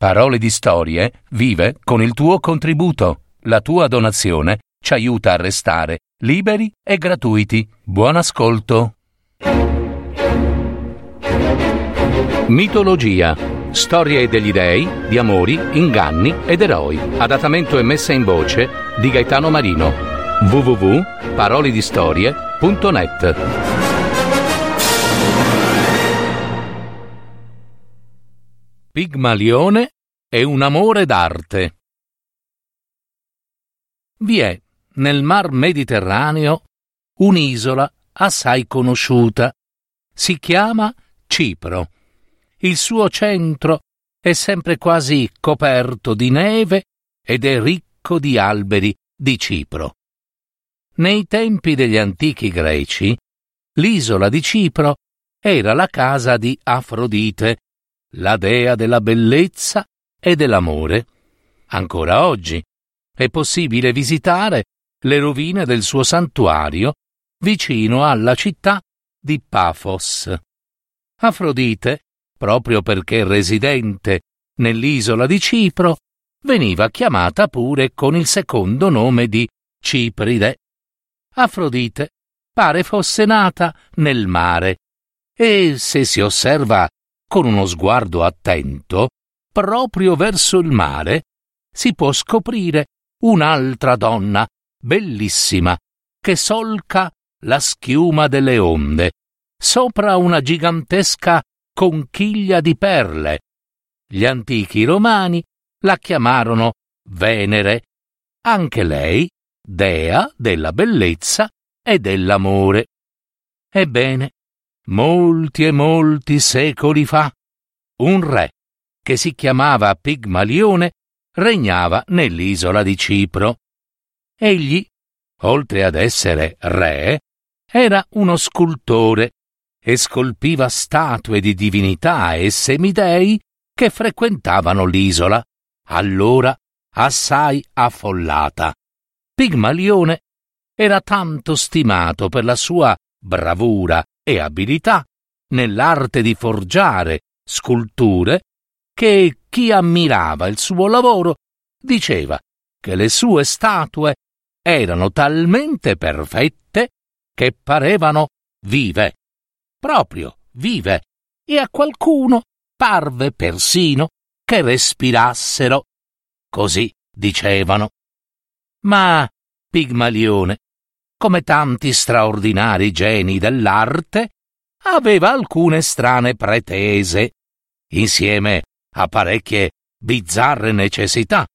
Parole di Storie vive con il tuo contributo. La tua donazione ci aiuta a restare liberi e gratuiti. Buon ascolto. Mitologia. Storie degli dei, di amori, inganni ed eroi. Adattamento e messa in voce di Gaetano Marino. www.paroledistorie.net Pigmalione e un amore d'arte. Vi è nel mar Mediterraneo un'isola assai conosciuta. Si chiama Cipro. Il suo centro è sempre quasi coperto di neve ed è ricco di alberi di Cipro. Nei tempi degli antichi greci, l'isola di Cipro era la casa di Afrodite, la dea della bellezza e dell'amore. Ancora oggi è possibile visitare le rovine del suo santuario vicino alla città di Pafos. Afrodite, proprio perché residente nell'isola di Cipro, veniva chiamata pure con il secondo nome di Cipride. Afrodite pare fosse nata nel mare e, se si osserva con uno sguardo attento, proprio verso il mare, si può scoprire un'altra donna bellissima che solca la schiuma delle onde sopra una gigantesca conchiglia di perle. Gli antichi romani la chiamarono Venere, anche lei dea della bellezza e dell'amore. Ebbene, molti e molti secoli fa, un re che si chiamava Pigmalione regnava nell'isola di Cipro. Egli, oltre ad essere re, era uno scultore e scolpiva statue di divinità e semidei che frequentavano l'isola, allora assai affollata. Pigmalione era tanto stimato per la sua bravura e abilità nell'arte di forgiare sculture che chi ammirava il suo lavoro diceva che le sue statue erano talmente perfette che parevano vive, proprio vive, e a qualcuno parve persino che respirassero. Così dicevano. Ma Pigmalione come tanti straordinari geni dell'arte, aveva alcune strane pretese, insieme a parecchie bizzarre necessità.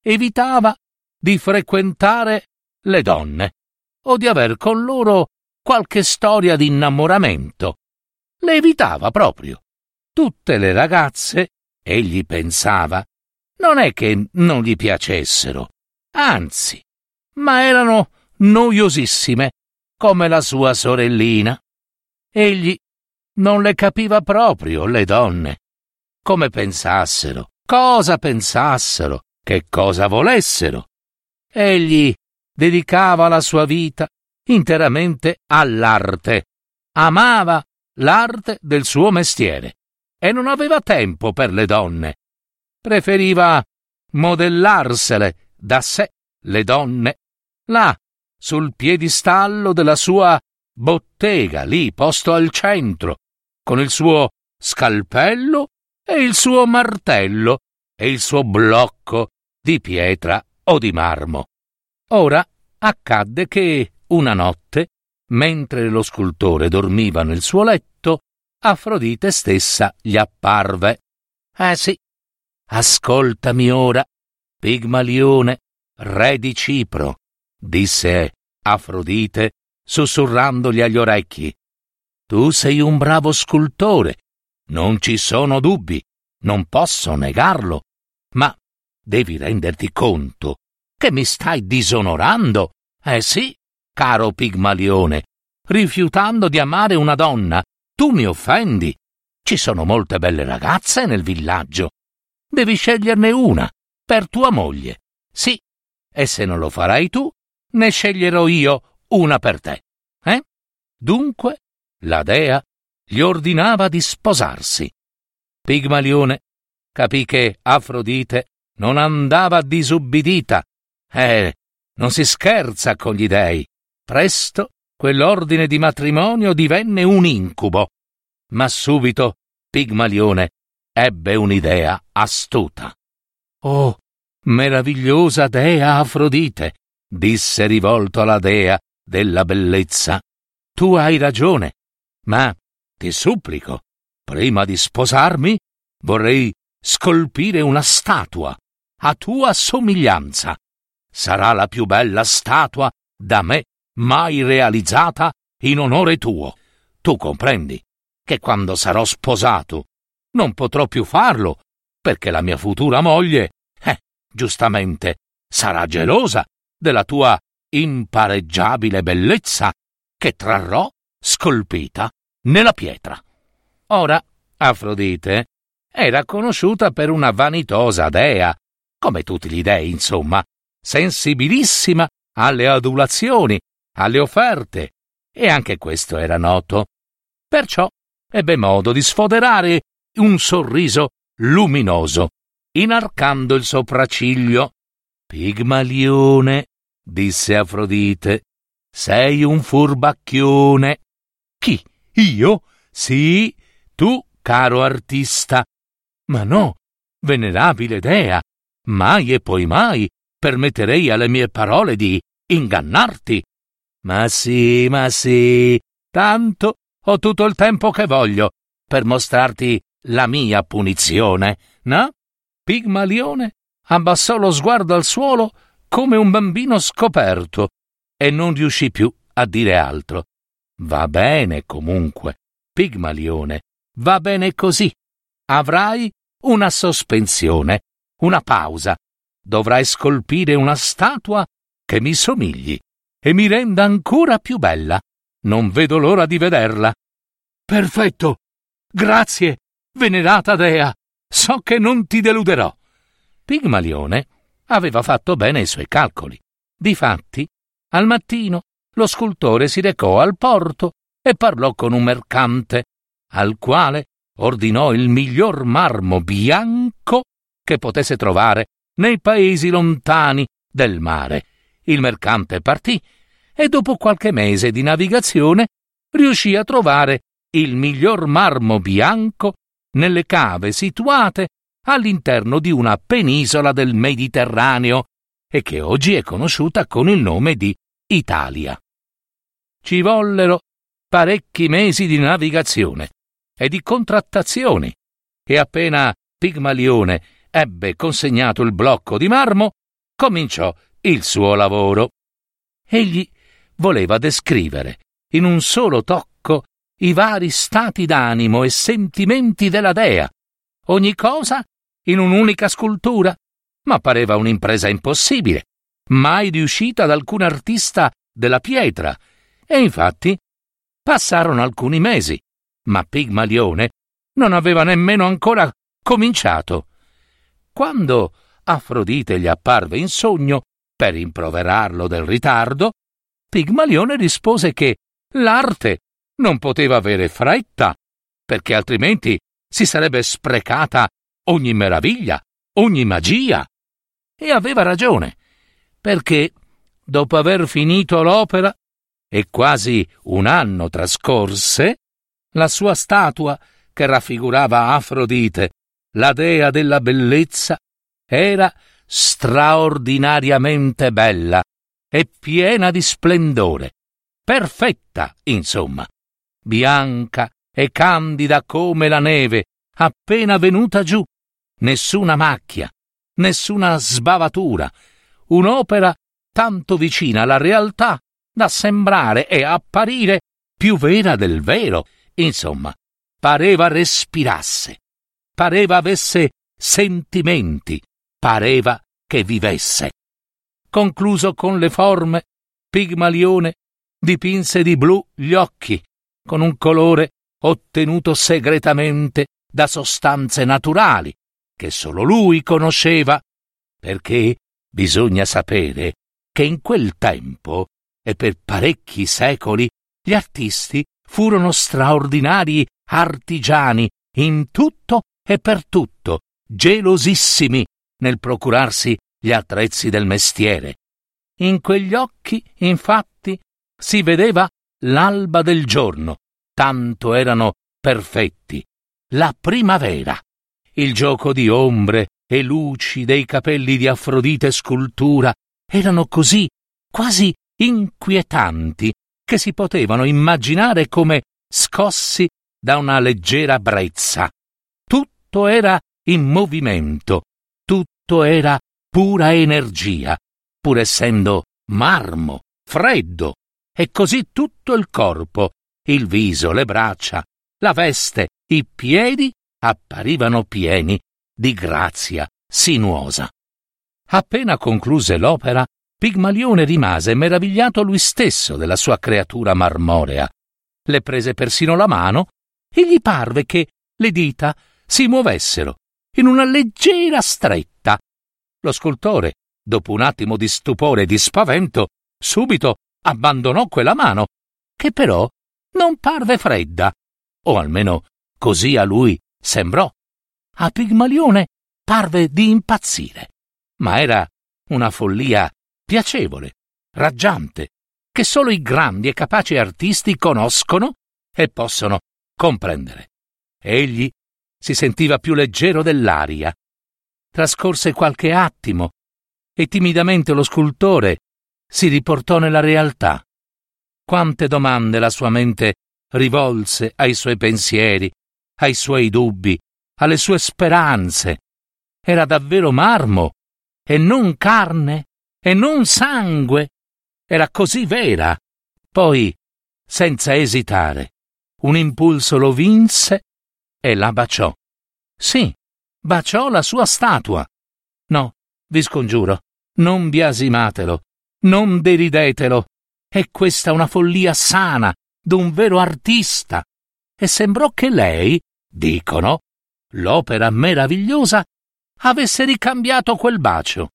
Evitava di frequentare le donne o di aver con loro qualche storia di innamoramento. Le evitava proprio. Tutte le ragazze, egli pensava, non è che non gli piacessero, anzi, ma erano noiosissime, come la sua sorellina. Egli non le capiva proprio, le donne. Come pensassero, cosa pensassero, che cosa volessero. Egli dedicava la sua vita interamente all'arte. Amava l'arte del suo mestiere e non aveva tempo per le donne. Preferiva modellarsele da sé le donne là sul piedistallo della sua bottega, lì posto al centro, con il suo scalpello e il suo martello e il suo blocco di pietra o di marmo. Ora accadde che una notte, mentre lo scultore dormiva nel suo letto, Afrodite stessa gli apparve. Eh sì, ascoltami ora, Pigmalione, re di Cipro, disse Afrodite, sussurrandogli agli orecchi. Tu sei un bravo scultore, non ci sono dubbi, non posso negarlo, ma devi renderti conto che mi stai disonorando. Eh sì, caro Pigmalione, rifiutando di amare una donna, tu mi offendi. Ci sono molte belle ragazze nel villaggio. Devi sceglierne una per tua moglie. Sì, e se non lo farai tu, ne sceglierò io una per te. Eh? Dunque la dea gli ordinava di sposarsi. Pigmalione capì che Afrodite non andava disubbidita. Eh, non si scherza con gli dei. Presto quell'ordine di matrimonio divenne un incubo. Ma subito Pigmalione ebbe un'idea astuta. Oh, meravigliosa dea Afrodite, disse rivolto alla dea della bellezza. Tu hai ragione, ma ti supplico, prima di sposarmi, vorrei scolpire una statua a tua somiglianza. Sarà la più bella statua da me mai realizzata in onore tuo. Tu comprendi che quando sarò sposato non potrò più farlo, perché la mia futura moglie, eh, giustamente, sarà gelosa della tua impareggiabile bellezza che trarrò scolpita nella pietra. Ora, Afrodite era conosciuta per una vanitosa dea, come tutti gli dei, insomma, sensibilissima alle adulazioni, alle offerte, e anche questo era noto. Perciò ebbe modo di sfoderare un sorriso luminoso, inarcando il sopracciglio. Pigmalione, disse Afrodite, sei un furbacchione. Chi? Io? Sì, tu, caro artista. Ma no, venerabile dea, mai e poi mai permetterei alle mie parole di ingannarti. Ma sì, ma sì, tanto ho tutto il tempo che voglio per mostrarti la mia punizione, no? Pigmalione abbassò lo sguardo al suolo come un bambino scoperto e non riuscì più a dire altro. Va bene comunque, Pigmalione, va bene così. Avrai una sospensione, una pausa. Dovrai scolpire una statua che mi somigli e mi renda ancora più bella. Non vedo l'ora di vederla. Perfetto. Grazie, venerata dea. So che non ti deluderò. Pigmalione aveva fatto bene i suoi calcoli. Difatti, al mattino lo scultore si recò al porto e parlò con un mercante, al quale ordinò il miglior marmo bianco che potesse trovare nei paesi lontani del mare. Il mercante partì e dopo qualche mese di navigazione riuscì a trovare il miglior marmo bianco nelle cave situate all'interno di una penisola del Mediterraneo e che oggi è conosciuta con il nome di Italia. Ci vollero parecchi mesi di navigazione e di contrattazioni e appena Pigmalione ebbe consegnato il blocco di marmo, cominciò il suo lavoro. Egli voleva descrivere in un solo tocco i vari stati d'animo e sentimenti della dea, ogni cosa in un'unica scultura, ma pareva un'impresa impossibile, mai riuscita ad alcun artista della pietra, e infatti passarono alcuni mesi, ma Pigmalione non aveva nemmeno ancora cominciato. Quando Afrodite gli apparve in sogno per rimproverarlo del ritardo, Pigmalione rispose che l'arte non poteva avere fretta, perché altrimenti si sarebbe sprecata ogni meraviglia, ogni magia. E aveva ragione, perché dopo aver finito l'opera e quasi un anno trascorse, la sua statua, che raffigurava Afrodite, la dea della bellezza, era straordinariamente bella e piena di splendore, perfetta, insomma, bianca e candida come la neve appena venuta giù, nessuna macchia, nessuna sbavatura, un'opera tanto vicina alla realtà da sembrare e apparire più vera del vero. Insomma, pareva respirasse, pareva avesse sentimenti, pareva che vivesse. Concluso con le forme, Pigmalione dipinse di blu gli occhi, con un colore ottenuto segretamente da sostanze naturali, che solo lui conosceva, perché bisogna sapere che in quel tempo e per parecchi secoli gli artisti furono straordinari artigiani in tutto e per tutto, gelosissimi nel procurarsi gli attrezzi del mestiere. In quegli occhi, infatti, si vedeva l'alba del giorno, tanto erano perfetti, la primavera. Il gioco di ombre e luci dei capelli di Afrodite scultura erano così quasi inquietanti che si potevano immaginare come scossi da una leggera brezza. Tutto era in movimento, tutto era pura energia, pur essendo marmo, freddo, e così tutto il corpo, il viso, le braccia, la veste, i piedi apparivano pieni di grazia sinuosa. Appena concluse l'opera, Pigmalione rimase meravigliato lui stesso della sua creatura marmorea. Le prese persino la mano e gli parve che le dita si muovessero in una leggera stretta. Lo scultore, dopo un attimo di stupore e di spavento, subito abbandonò quella mano, che però non parve fredda, o almeno così a lui sembrò. A Pigmalione parve di impazzire, ma era una follia piacevole, raggiante, che solo i grandi e capaci artisti conoscono e possono comprendere. Egli si sentiva più leggero dell'aria. Trascorse qualche attimo e timidamente lo scultore si riportò nella realtà. Quante domande la sua mente rivolse ai suoi pensieri, ai suoi dubbi, alle sue speranze. Era davvero marmo e non carne e non sangue. Era così vera. Poi, senza esitare, un impulso lo vinse e la baciò. Sì, baciò la sua statua. No, vi scongiuro, non biasimatelo, non deridetelo. È questa una follia sana d'un vero artista. E sembrò che lei, dicono, l'opera meravigliosa, avesse ricambiato quel bacio.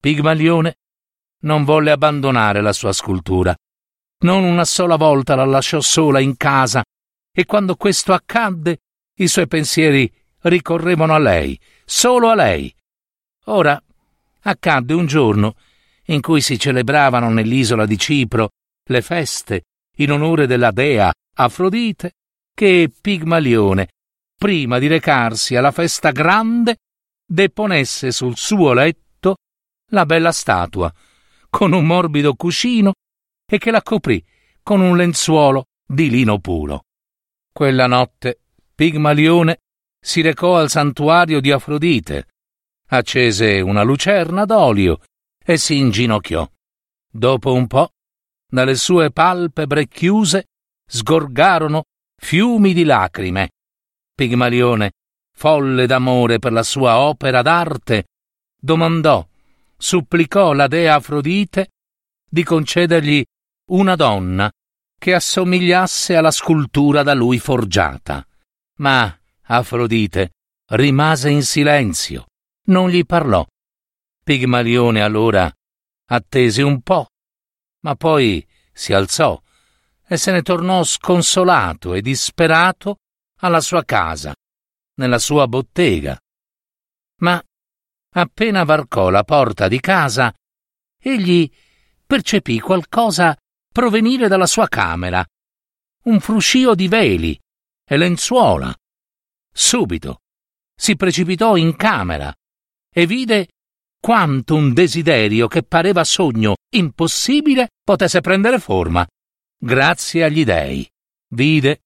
Pigmalione non volle abbandonare la sua scultura. Non una sola volta la lasciò sola in casa e quando questo accadde i suoi pensieri ricorrevano a lei, solo a lei. Ora accadde un giorno in cui si celebravano nell'isola di Cipro le feste in onore della dea Afrodite, che Pigmalione, prima di recarsi alla festa grande, deponesse sul suo letto la bella statua, con un morbido cuscino, e che la coprì con un lenzuolo di lino puro. Quella notte Pigmalione si recò al santuario di Afrodite, accese una lucerna d'olio e si inginocchiò. Dopo un po', dalle sue palpebre chiuse sgorgarono fiumi di lacrime. Pigmalione, folle d'amore per la sua opera d'arte, domandò, supplicò la dea Afrodite di concedergli una donna che assomigliasse alla scultura da lui forgiata. Ma Afrodite rimase in silenzio, non gli parlò. Pigmalione allora attese un po', ma poi si alzò e se ne tornò sconsolato e disperato alla sua casa, nella sua bottega. Ma appena varcò la porta di casa, egli percepì qualcosa provenire dalla sua camera, un fruscio di veli e lenzuola. Subito si precipitò in camera e vide quanto un desiderio che pareva sogno impossibile potesse prendere forma. Grazie agli dei, vide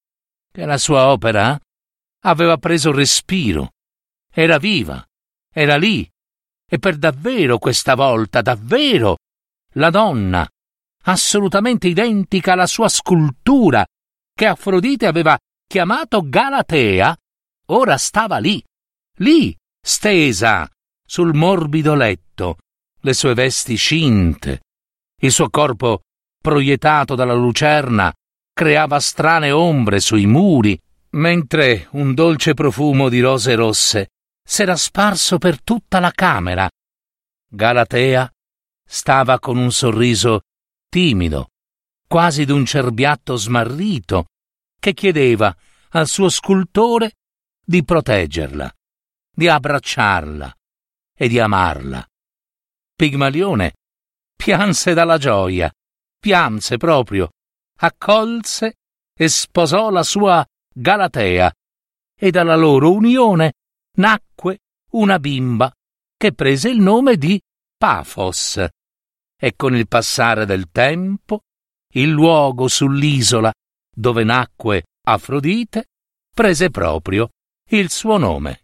che la sua opera aveva preso respiro, era viva, era lì, e per davvero questa volta, davvero, la donna, assolutamente identica alla sua scultura, che Afrodite aveva chiamato Galatea, ora stava lì, lì, stesa, sul morbido letto, le sue vesti cinte, il suo corpo proiettato dalla lucerna creava strane ombre sui muri, mentre un dolce profumo di rose rosse s'era sparso per tutta la camera. Galatea stava con un sorriso timido, quasi d'un cerbiatto smarrito, che chiedeva al suo scultore di proteggerla. di abbracciarla e di amarla. Pigmalione pianse dalla gioia, pianse proprio, accolse e sposò la sua Galatea e dalla loro unione nacque una bimba che prese il nome di Pafos. E con il passare del tempo, il luogo sull'isola dove nacque Afrodite prese proprio il suo nome.